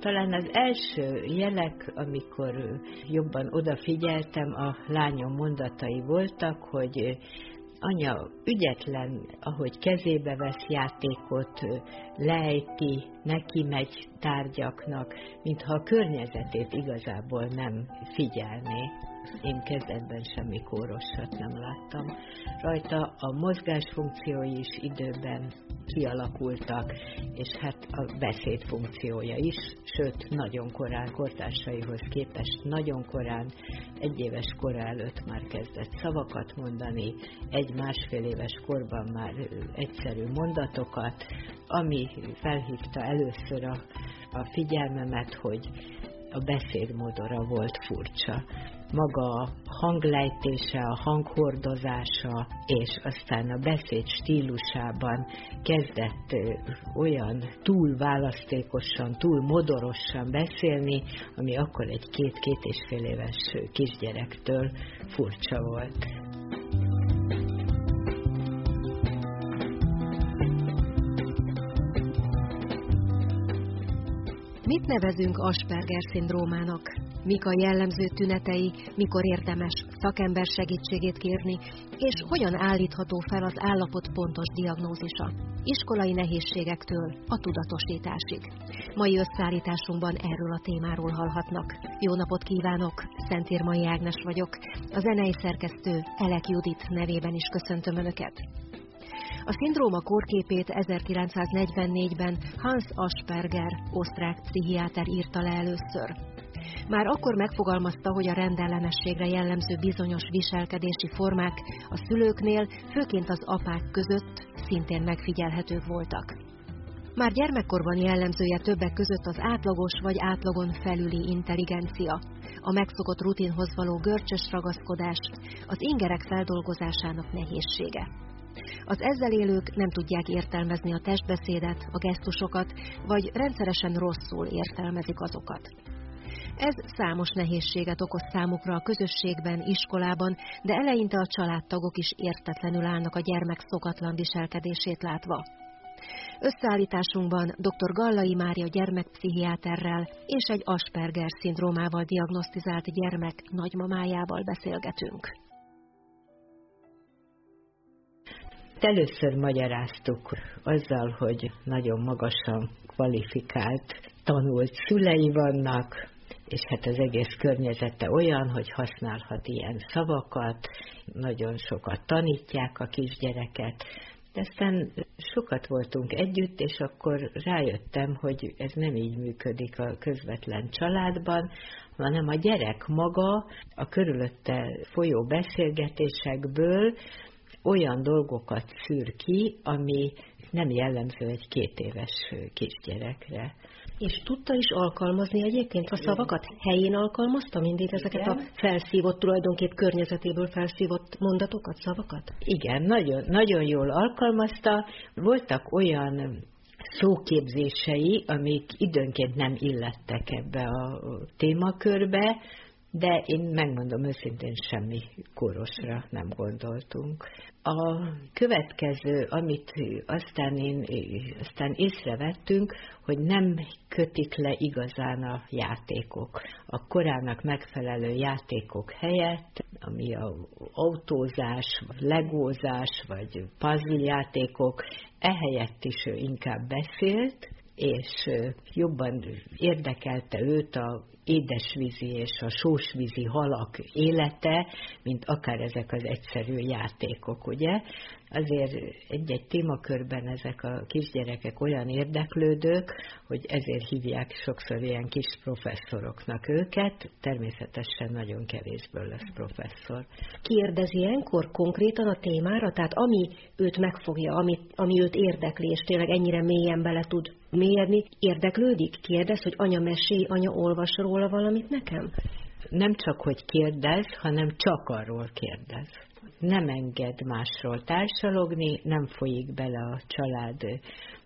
Talán az első jelek, amikor jobban odafigyeltem, a lányom mondatai voltak, hogy anya ügyetlen, ahogy kezébe vesz játékot, lejti, neki megy tárgyaknak, mintha a környezetét igazából nem figyelné én kezdetben semmi kórosat nem láttam. Rajta a mozgás funkciói is időben kialakultak, és hát a beszéd funkciója is, sőt, nagyon korán, kortársaihoz képest nagyon korán, egy éves kora előtt már kezdett szavakat mondani, egy-másfél éves korban már egyszerű mondatokat, ami felhívta először a, a figyelmemet, hogy a beszédmodora volt furcsa maga a hanglejtése, a hanghordozása, és aztán a beszéd stílusában kezdett olyan túl választékosan, túl modorosan beszélni, ami akkor egy két-két és fél éves kisgyerektől furcsa volt. Mit nevezünk Asperger-szindrómának? mik a jellemző tünetei, mikor érdemes szakember segítségét kérni, és hogyan állítható fel az állapot pontos diagnózisa. Iskolai nehézségektől a tudatosításig. Mai összeállításunkban erről a témáról hallhatnak. Jó napot kívánok! Szentírmai Ágnes vagyok. A zenei szerkesztő Elek Judit nevében is köszöntöm Önöket. A szindróma kórképét 1944-ben Hans Asperger, osztrák pszichiáter írta le először. Már akkor megfogalmazta, hogy a rendellenességre jellemző bizonyos viselkedési formák a szülőknél, főként az apák között szintén megfigyelhetők voltak. Már gyermekkorban jellemzője többek között az átlagos vagy átlagon felüli intelligencia, a megszokott rutinhoz való görcsös ragaszkodás, az ingerek feldolgozásának nehézsége. Az ezzel élők nem tudják értelmezni a testbeszédet, a gesztusokat, vagy rendszeresen rosszul értelmezik azokat. Ez számos nehézséget okoz számukra a közösségben, iskolában, de eleinte a családtagok is értetlenül állnak a gyermek szokatlan viselkedését látva. Összeállításunkban dr. Gallai Mária gyermekpszichiáterrel és egy Asperger-szindrómával diagnosztizált gyermek nagymamájával beszélgetünk. Először magyaráztuk azzal, hogy nagyon magasan kvalifikált, tanult szülei vannak, és hát az egész környezete olyan, hogy használhat ilyen szavakat, nagyon sokat tanítják a kisgyereket, de aztán sokat voltunk együtt, és akkor rájöttem, hogy ez nem így működik a közvetlen családban, hanem a gyerek maga a körülötte folyó beszélgetésekből olyan dolgokat szűr ki, ami nem jellemző egy két éves kisgyerekre. És tudta is alkalmazni egyébként a szavakat? Helyén alkalmazta mindig ezeket Igen. a felszívott, tulajdonképp környezetéből felszívott mondatokat, szavakat? Igen, nagyon, nagyon jól alkalmazta. Voltak olyan szóképzései, amik időnként nem illettek ebbe a témakörbe, de én megmondom őszintén, semmi kórosra nem gondoltunk. A következő, amit aztán, én, aztán észrevettünk, hogy nem kötik le igazán a játékok. A korának megfelelő játékok helyett, ami a autózás, legózás, vagy puzzle játékok, ehelyett is ő inkább beszélt, és jobban érdekelte őt a édesvízi és a sósvízi halak élete, mint akár ezek az egyszerű játékok, ugye? Azért egy-egy témakörben ezek a kisgyerekek olyan érdeklődők, hogy ezért hívják sokszor ilyen kis professzoroknak őket, természetesen nagyon kevésből lesz professzor. Kérdezi ilyenkor konkrétan a témára, tehát ami őt megfogja, ami, ami őt érdekli, és tényleg ennyire mélyen bele tud mélyedni, érdeklődik? Kérdez, hogy anya mesé, anya olvas róla valamit nekem? Nem csak, hogy kérdez, hanem csak arról kérdez nem enged másról társalogni, nem folyik bele a család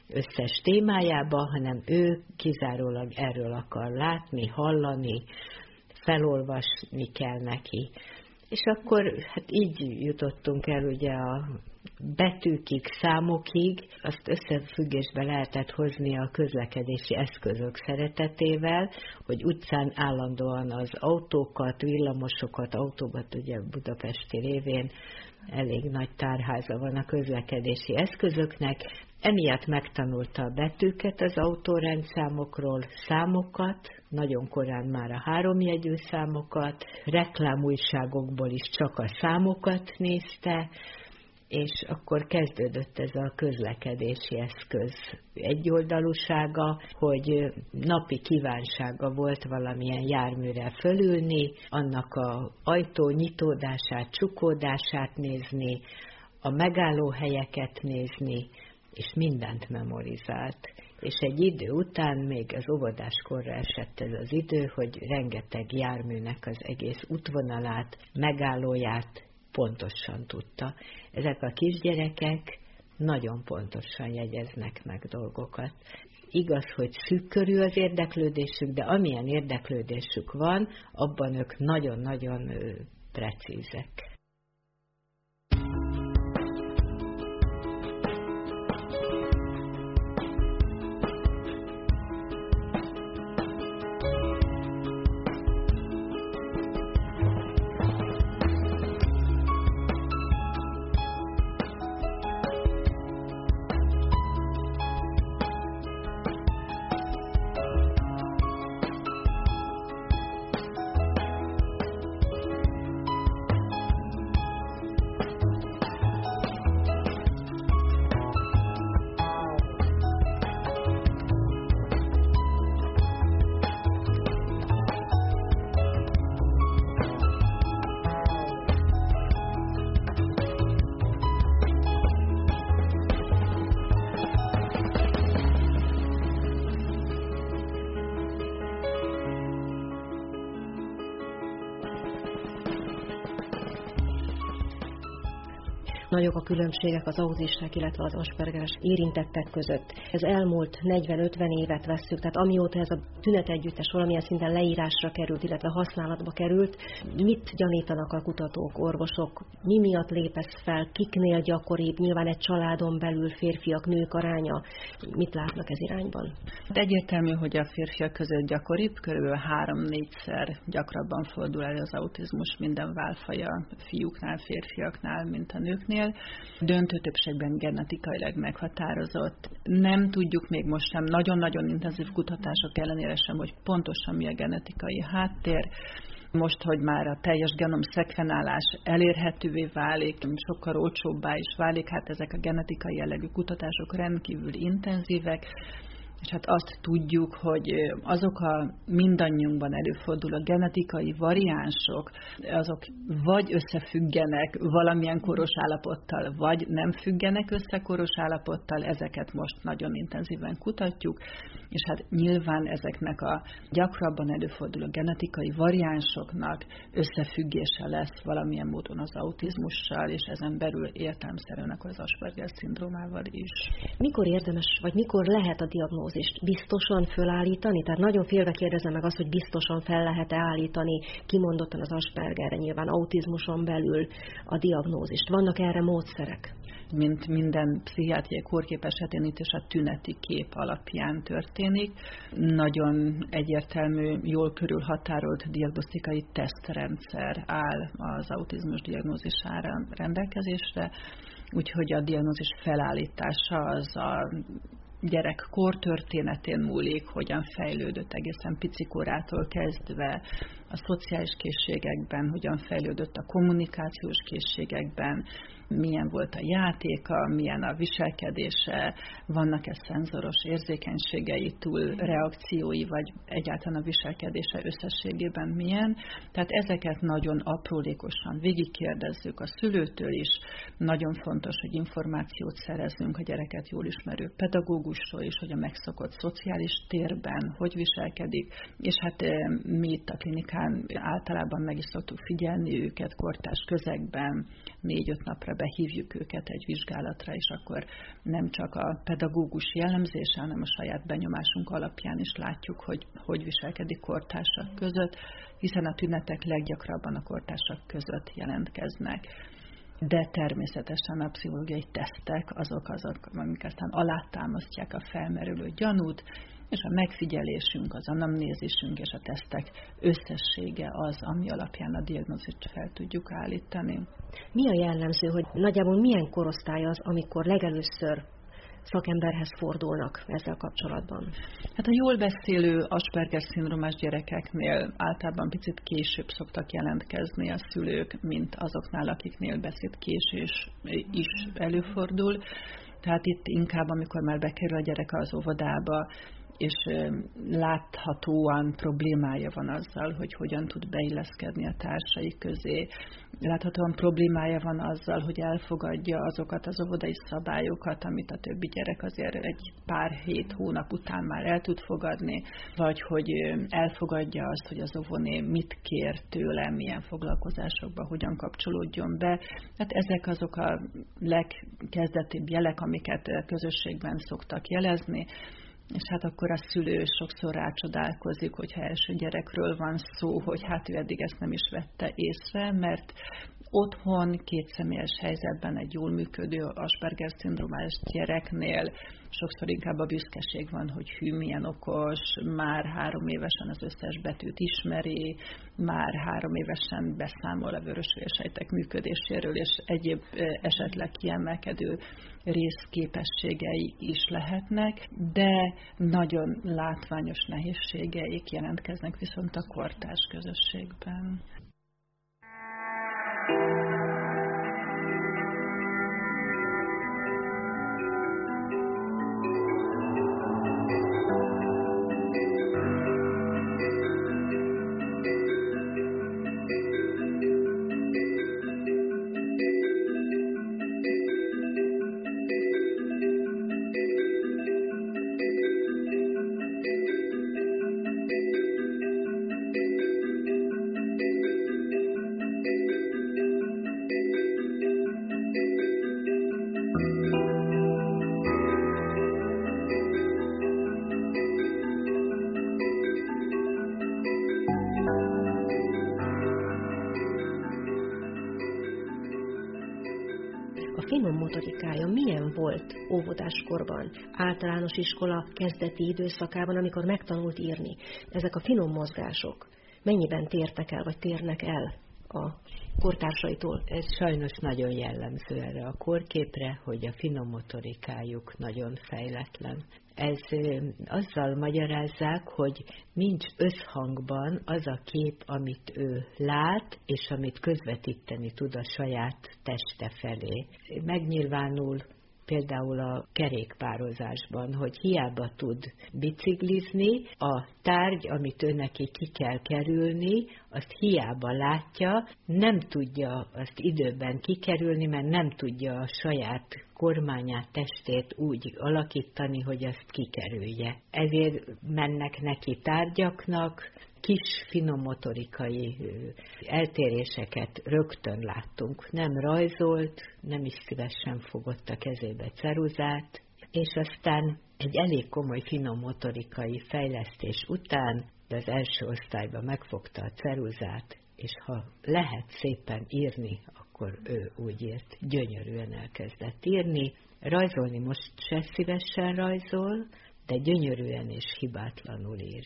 összes témájába, hanem ő kizárólag erről akar látni, hallani, felolvasni kell neki. És akkor hát így jutottunk el ugye a betűkig, számokig, azt összefüggésbe lehetett hozni a közlekedési eszközök szeretetével, hogy utcán állandóan az autókat, villamosokat, autókat ugye Budapesti révén elég nagy tárháza van a közlekedési eszközöknek, emiatt megtanulta a betűket az autórendszámokról, számokat, nagyon korán már a háromjegyű számokat, reklámújságokból is csak a számokat nézte, és akkor kezdődött ez a közlekedési eszköz egyoldalúsága, hogy napi kívánsága volt valamilyen járműre fölülni, annak a ajtó nyitódását, csukódását nézni, a megállóhelyeket nézni, és mindent memorizált. És egy idő után még az óvodáskorra esett ez az idő, hogy rengeteg járműnek az egész útvonalát, megállóját pontosan tudta. Ezek a kisgyerekek nagyon pontosan jegyeznek meg dolgokat. Igaz, hogy szűk körül az érdeklődésük, de amilyen érdeklődésük van, abban ők nagyon-nagyon precízek. Nagyok a különbségek az autisták, illetve az aspergeres érintettek között. Ez elmúlt 40-50 évet vesszük, tehát amióta ez a tünetegyüttes valamilyen szinten leírásra került, illetve használatba került, mit gyanítanak a kutatók, orvosok, mi miatt lép ez fel, kiknél gyakoribb, nyilván egy családon belül férfiak, nők aránya, mit látnak ez irányban? De egyértelmű, hogy a férfiak között gyakoribb, kb. három-négyszer gyakrabban fordul elő az autizmus minden válfaja fiúknál, férfiaknál, mint a nőknél döntő többségben genetikailag meghatározott. Nem tudjuk még most sem, nagyon-nagyon intenzív kutatások ellenére sem, hogy pontosan mi a genetikai háttér. Most, hogy már a teljes genom szekvenálás elérhetővé válik, sokkal olcsóbbá is válik, hát ezek a genetikai jellegű kutatások rendkívül intenzívek, és hát azt tudjuk, hogy azok a mindannyiunkban előforduló genetikai variánsok, azok vagy összefüggenek valamilyen koros állapottal, vagy nem függenek össze koros állapottal, ezeket most nagyon intenzíven kutatjuk, és hát nyilván ezeknek a gyakrabban előforduló genetikai variánsoknak összefüggése lesz valamilyen módon az autizmussal, és ezen belül értelmszerűen akkor az Asperger szindrómával is. Mikor érdemes, vagy mikor lehet a diagnózis diagnózist biztosan fölállítani? Tehát nagyon félve kérdezem meg azt, hogy biztosan fel lehet-e állítani kimondottan az Aspergerre, nyilván autizmuson belül a diagnózist. Vannak erre módszerek? mint minden pszichiátriai kórkép esetén itt is a tüneti kép alapján történik. Nagyon egyértelmű, jól körülhatárolt diagnosztikai tesztrendszer áll az autizmus diagnózisára rendelkezésre, úgyhogy a diagnózis felállítása az a gyerek kortörténetén múlik, hogyan fejlődött egészen picikorától kezdve, a szociális készségekben, hogyan fejlődött a kommunikációs készségekben, milyen volt a játéka, milyen a viselkedése, vannak-e szenzoros érzékenységei, túl reakciói, vagy egyáltalán a viselkedése összességében milyen. Tehát ezeket nagyon aprólékosan végigkérdezzük a szülőtől is. Nagyon fontos, hogy információt szerezzünk a gyereket jól ismerő pedagógusról is, hogy a megszokott szociális térben hogy viselkedik, és hát eh, mi itt a klinikában aztán általában meg is szoktuk figyelni őket kortás közegben, négy-öt napra behívjuk őket egy vizsgálatra, és akkor nem csak a pedagógus jellemzése, hanem a saját benyomásunk alapján is látjuk, hogy hogy viselkedik kortársak között, hiszen a tünetek leggyakrabban a kortársak között jelentkeznek. De természetesen a pszichológiai tesztek azok azok, amik aztán alátámasztják a felmerülő gyanút, és a megfigyelésünk, az anamnézisünk és a tesztek összessége az, ami alapján a diagnózist fel tudjuk állítani. Mi a jellemző, hogy nagyjából milyen korosztály az, amikor legelőször szakemberhez fordulnak ezzel kapcsolatban? Hát a jól beszélő Asperger-szindrómás gyerekeknél általában picit később szoktak jelentkezni a szülők, mint azoknál, akiknél beszédkésés is előfordul. Tehát itt inkább, amikor már bekerül a gyerek az óvodába, és láthatóan problémája van azzal, hogy hogyan tud beilleszkedni a társai közé. Láthatóan problémája van azzal, hogy elfogadja azokat az óvodai szabályokat, amit a többi gyerek azért egy pár hét hónap után már el tud fogadni, vagy hogy elfogadja azt, hogy az óvoné mit kér tőle, milyen foglalkozásokba hogyan kapcsolódjon be. Hát ezek azok a legkezdetibb jelek, amiket közösségben szoktak jelezni és hát akkor a szülő sokszor rácsodálkozik, hogyha első gyerekről van szó, hogy hát ő eddig ezt nem is vette észre, mert otthon, két személyes helyzetben egy jól működő Asperger-szindrómás gyereknél sokszor inkább a büszkeség van, hogy hű, milyen okos, már három évesen az összes betűt ismeri, már három évesen beszámol a vörösvérsejtek működéséről, és egyéb esetleg kiemelkedő részképességei is lehetnek, de nagyon látványos nehézségeik jelentkeznek viszont a kortárs közösségben. Milyen volt óvodáskorban, általános iskola kezdeti időszakában, amikor megtanult írni. Ezek a finom mozgások mennyiben tértek el, vagy térnek el a kortársaitól? Ez sajnos nagyon jellemző erre a korképre, hogy a finom motorikájuk nagyon fejletlen ez azzal magyarázzák, hogy nincs összhangban az a kép, amit ő lát, és amit közvetíteni tud a saját teste felé. Megnyilvánul például a kerékpározásban, hogy hiába tud biciklizni, a tárgy, amit ő neki ki kell kerülni, azt hiába látja, nem tudja azt időben kikerülni, mert nem tudja a saját kormányát, testét úgy alakítani, hogy azt kikerülje. Ezért mennek neki tárgyaknak, kis finom motorikai eltéréseket rögtön láttunk. Nem rajzolt, nem is szívesen fogott a kezébe ceruzát, és aztán egy elég komoly finom motorikai fejlesztés után az első osztályban megfogta a ceruzát, és ha lehet szépen írni, akkor ő úgy írt, gyönyörűen elkezdett írni. Rajzolni most se szívesen rajzol, de gyönyörűen és hibátlanul ír.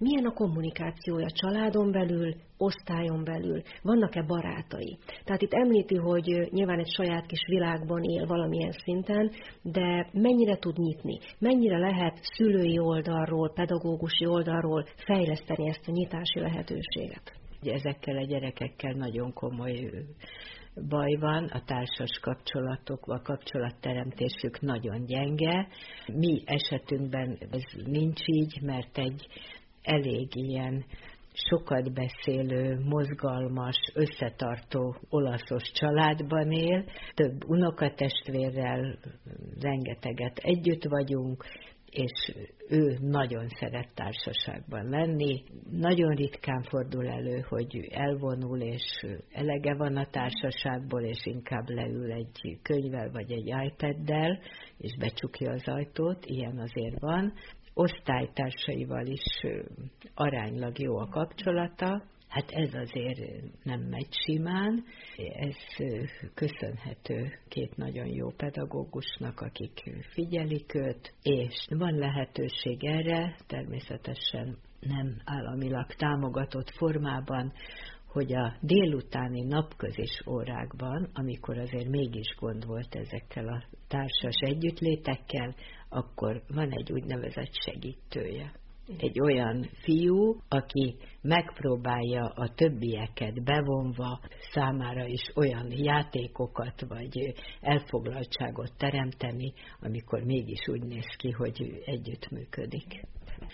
Milyen a kommunikációja családon belül, osztályon belül? Vannak-e barátai? Tehát itt említi, hogy nyilván egy saját kis világban él valamilyen szinten, de mennyire tud nyitni? Mennyire lehet szülői oldalról, pedagógusi oldalról fejleszteni ezt a nyitási lehetőséget? Ezekkel a gyerekekkel nagyon komoly baj van, a társas kapcsolatok, a kapcsolatteremtésük nagyon gyenge. Mi esetünkben ez nincs így, mert egy elég ilyen sokat beszélő, mozgalmas, összetartó olaszos családban él, több unokatestvérrel rengeteget együtt vagyunk, és ő nagyon szeret társaságban lenni. Nagyon ritkán fordul elő, hogy elvonul, és elege van a társaságból, és inkább leül egy könyvvel vagy egy iPad-del, és becsukja az ajtót, ilyen azért van. Osztálytársaival is aránylag jó a kapcsolata, Hát ez azért nem megy simán, ez köszönhető két nagyon jó pedagógusnak, akik figyelik őt, és van lehetőség erre, természetesen nem államilag támogatott formában, hogy a délutáni napközis órákban, amikor azért mégis gond volt ezekkel a társas együttlétekkel, akkor van egy úgynevezett segítője egy olyan fiú, aki megpróbálja a többieket bevonva számára is olyan játékokat vagy elfoglaltságot teremteni, amikor mégis úgy néz ki, hogy együttműködik.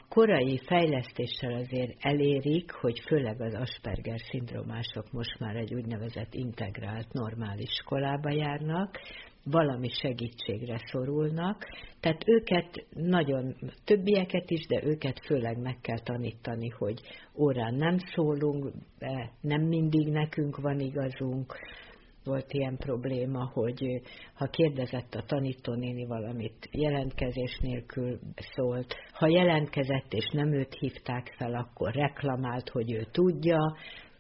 Korai fejlesztéssel azért elérik, hogy főleg az Asperger szindrómások most már egy úgynevezett integrált normális iskolába járnak, valami segítségre szorulnak, tehát őket nagyon, többieket is, de őket főleg meg kell tanítani, hogy órán nem szólunk nem mindig nekünk van igazunk, volt ilyen probléma, hogy ha kérdezett a tanítónéni valamit, jelentkezés nélkül szólt. Ha jelentkezett és nem őt hívták fel, akkor reklamált, hogy ő tudja,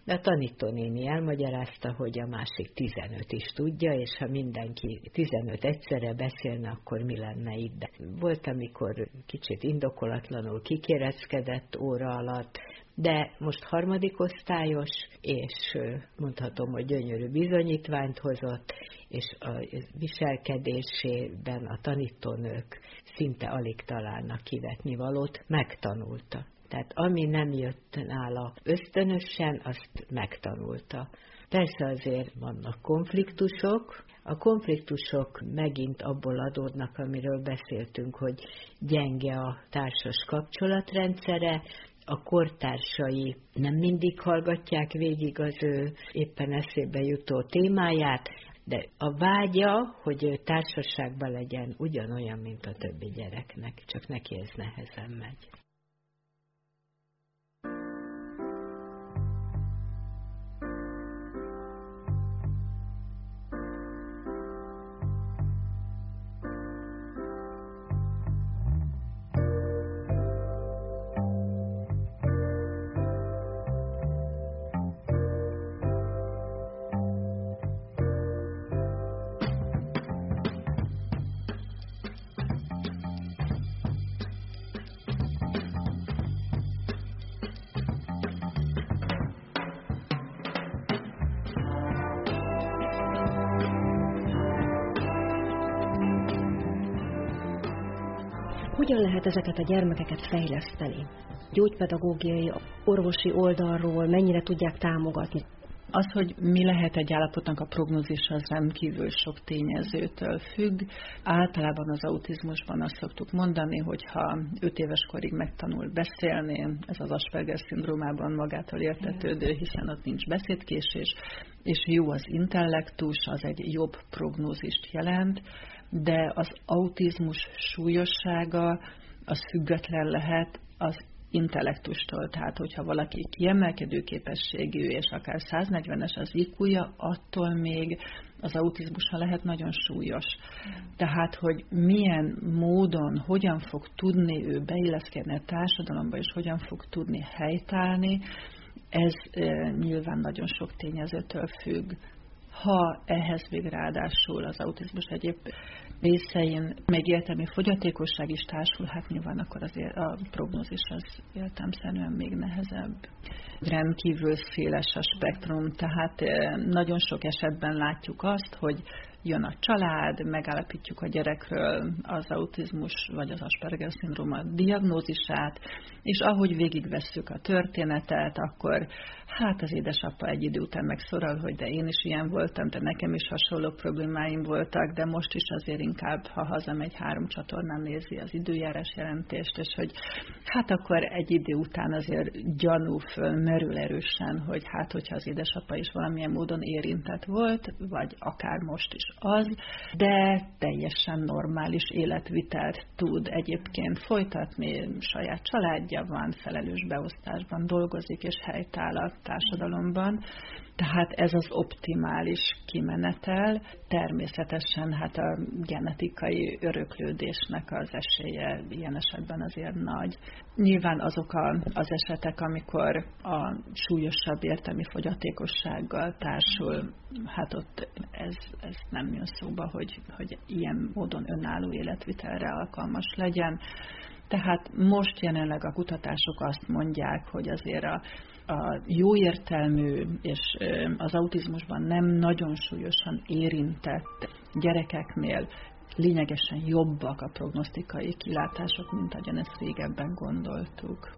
de a tanítónéni elmagyarázta, hogy a másik 15 is tudja, és ha mindenki 15 egyszerre beszélne, akkor mi lenne itt. Volt, amikor kicsit indokolatlanul kikérezkedett óra alatt, de most harmadik osztályos, és mondhatom, hogy gyönyörű bizonyítványt hozott, és a viselkedésében a tanítónők szinte alig találnak kivetni valót, megtanulta. Tehát ami nem jött nála ösztönösen, azt megtanulta. Persze azért vannak konfliktusok, a konfliktusok megint abból adódnak, amiről beszéltünk, hogy gyenge a társas kapcsolatrendszere, a kortársai nem mindig hallgatják végig az ő éppen eszébe jutó témáját, de a vágya, hogy ő társaságban legyen ugyanolyan, mint a többi gyereknek, csak neki ez nehezen megy. Hogyan lehet ezeket a gyermekeket fejleszteni? Gyógypedagógiai, orvosi oldalról mennyire tudják támogatni? Az, hogy mi lehet egy állapotnak a prognózis, az rendkívül sok tényezőtől függ. Általában az autizmusban azt szoktuk mondani, hogy ha 5 éves korig megtanul beszélni, ez az Asperger szindrómában magától értetődő, hiszen ott nincs beszédkésés, és jó az intellektus, az egy jobb prognózist jelent de az autizmus súlyossága az független lehet az intellektustól. Tehát, hogyha valaki kiemelkedő képességű, és akár 140-es az iq attól még az autizmusa lehet nagyon súlyos. Tehát, hogy milyen módon, hogyan fog tudni ő beilleszkedni a társadalomba, és hogyan fog tudni helytállni, ez e, nyilván nagyon sok tényezőtől függ ha ehhez még ráadásul az autizmus egyéb részein még értelmi fogyatékosság is társul, hát nyilván akkor azért a prognózis az értelmszerűen még nehezebb. Rendkívül széles a spektrum, tehát eh, nagyon sok esetben látjuk azt, hogy jön a család, megállapítjuk a gyerekről az autizmus vagy az Asperger szindróma diagnózisát, és ahogy végigvesszük a történetet, akkor hát az édesapa egy idő után megszorol, hogy de én is ilyen voltam, de nekem is hasonló problémáim voltak, de most is azért inkább, ha hazamegy három csatornán nézi az időjárás jelentést, és hogy hát akkor egy idő után azért gyanú fölmerül erősen, hogy hát hogyha az édesapa is valamilyen módon érintett volt, vagy akár most is az, de teljesen normális életvitelt tud egyébként folytatni, saját családja van, felelős beosztásban dolgozik és helytáll a társadalomban, tehát ez az optimális kimenetel. Természetesen hát a genetikai öröklődésnek az esélye ilyen esetben azért nagy. Nyilván azok a, az esetek, amikor a súlyosabb értelmi fogyatékossággal társul, hát ott ez, ez nem jön szóba, hogy, hogy ilyen módon önálló életvitelre alkalmas legyen. Tehát most jelenleg a kutatások azt mondják, hogy azért a a jó értelmű és az autizmusban nem nagyon súlyosan érintett gyerekeknél lényegesen jobbak a prognosztikai kilátások, mint ahogyan ezt régebben gondoltuk.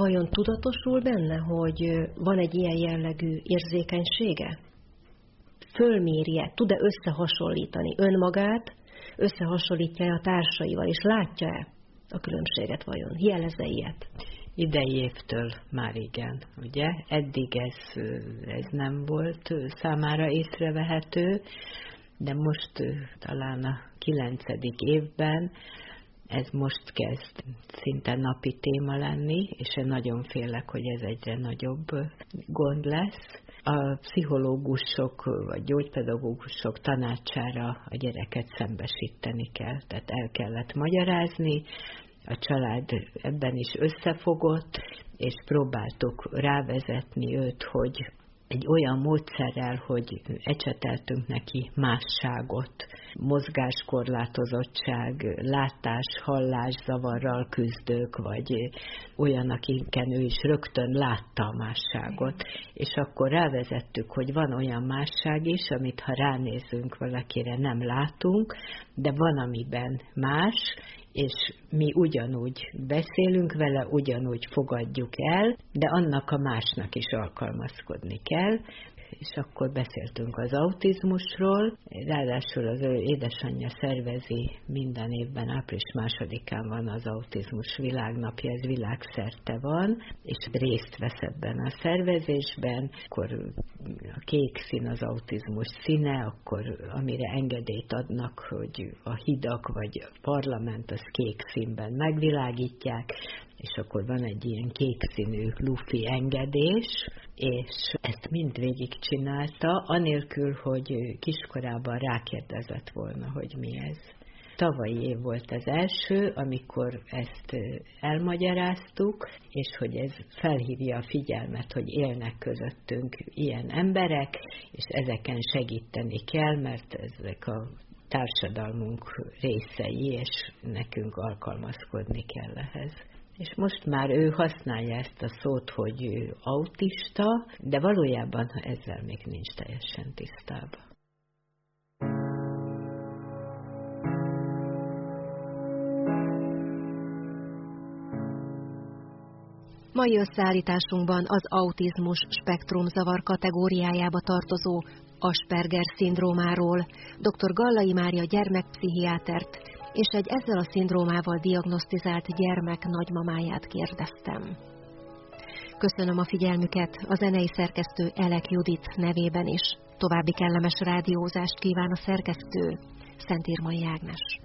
Vajon tudatosul benne, hogy van egy ilyen jellegű érzékenysége? Fölmérje, tud-e összehasonlítani önmagát, összehasonlítja a társaival, és látja-e a különbséget vajon? Jeleze ilyet? Idei évtől már igen, ugye? Eddig ez, ez nem volt számára észrevehető, de most talán a kilencedik évben ez most kezd szinte napi téma lenni, és én nagyon félek, hogy ez egyre nagyobb gond lesz. A pszichológusok vagy gyógypedagógusok tanácsára a gyereket szembesíteni kell, tehát el kellett magyarázni, a család ebben is összefogott, és próbáltuk rávezetni őt, hogy egy olyan módszerrel, hogy ecseteltünk neki másságot, mozgáskorlátozottság, látás, hallás zavarral küzdők, vagy olyan, akiken ő is rögtön látta a másságot, és akkor rávezettük, hogy van olyan másság is, amit ha ránézünk valakire nem látunk, de van, amiben más, és mi ugyanúgy beszélünk vele, ugyanúgy fogadjuk el, de annak a másnak is alkalmazkodni kell, és akkor beszéltünk az autizmusról, ráadásul az ő édesanyja szervezi minden évben, április másodikán van az autizmus világnapja, ez világszerte van, és részt vesz ebben a szervezésben, akkor a kék szín az autizmus színe, akkor amire engedélyt adnak, hogy a hidak vagy a parlament az kék színben megvilágítják, és akkor van egy ilyen kék színű lufi engedés, és ezt mind végigcsinálta, anélkül, hogy kiskorában rákérdezett volna, hogy mi ez. Tavalyi év volt az első, amikor ezt elmagyaráztuk, és hogy ez felhívja a figyelmet, hogy élnek közöttünk ilyen emberek, és ezeken segíteni kell, mert ezek a társadalmunk részei, és nekünk alkalmazkodni kell ehhez és most már ő használja ezt a szót, hogy ő autista, de valójában ezzel még nincs teljesen tisztában. Mai összeállításunkban az autizmus spektrumzavar kategóriájába tartozó Asperger szindrómáról dr. Gallai Mária gyermekpszichiátert és egy ezzel a szindrómával diagnosztizált gyermek nagymamáját kérdeztem. Köszönöm a figyelmüket a zenei szerkesztő Elek Judit nevében is. További kellemes rádiózást kíván a szerkesztő Szentírmai Ágnes.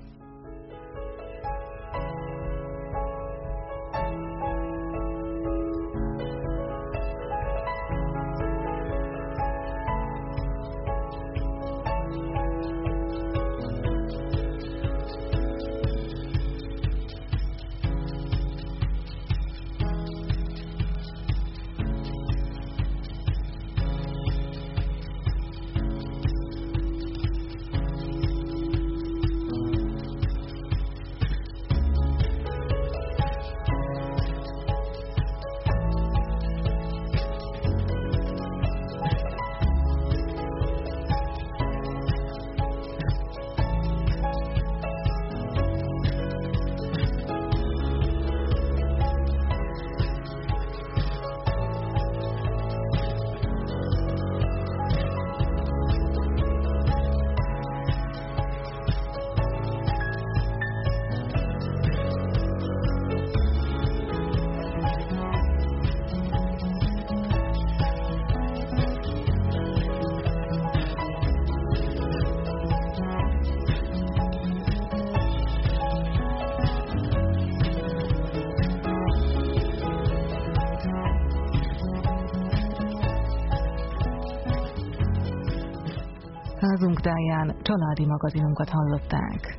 Házunk táján családi magazinunkat hallották.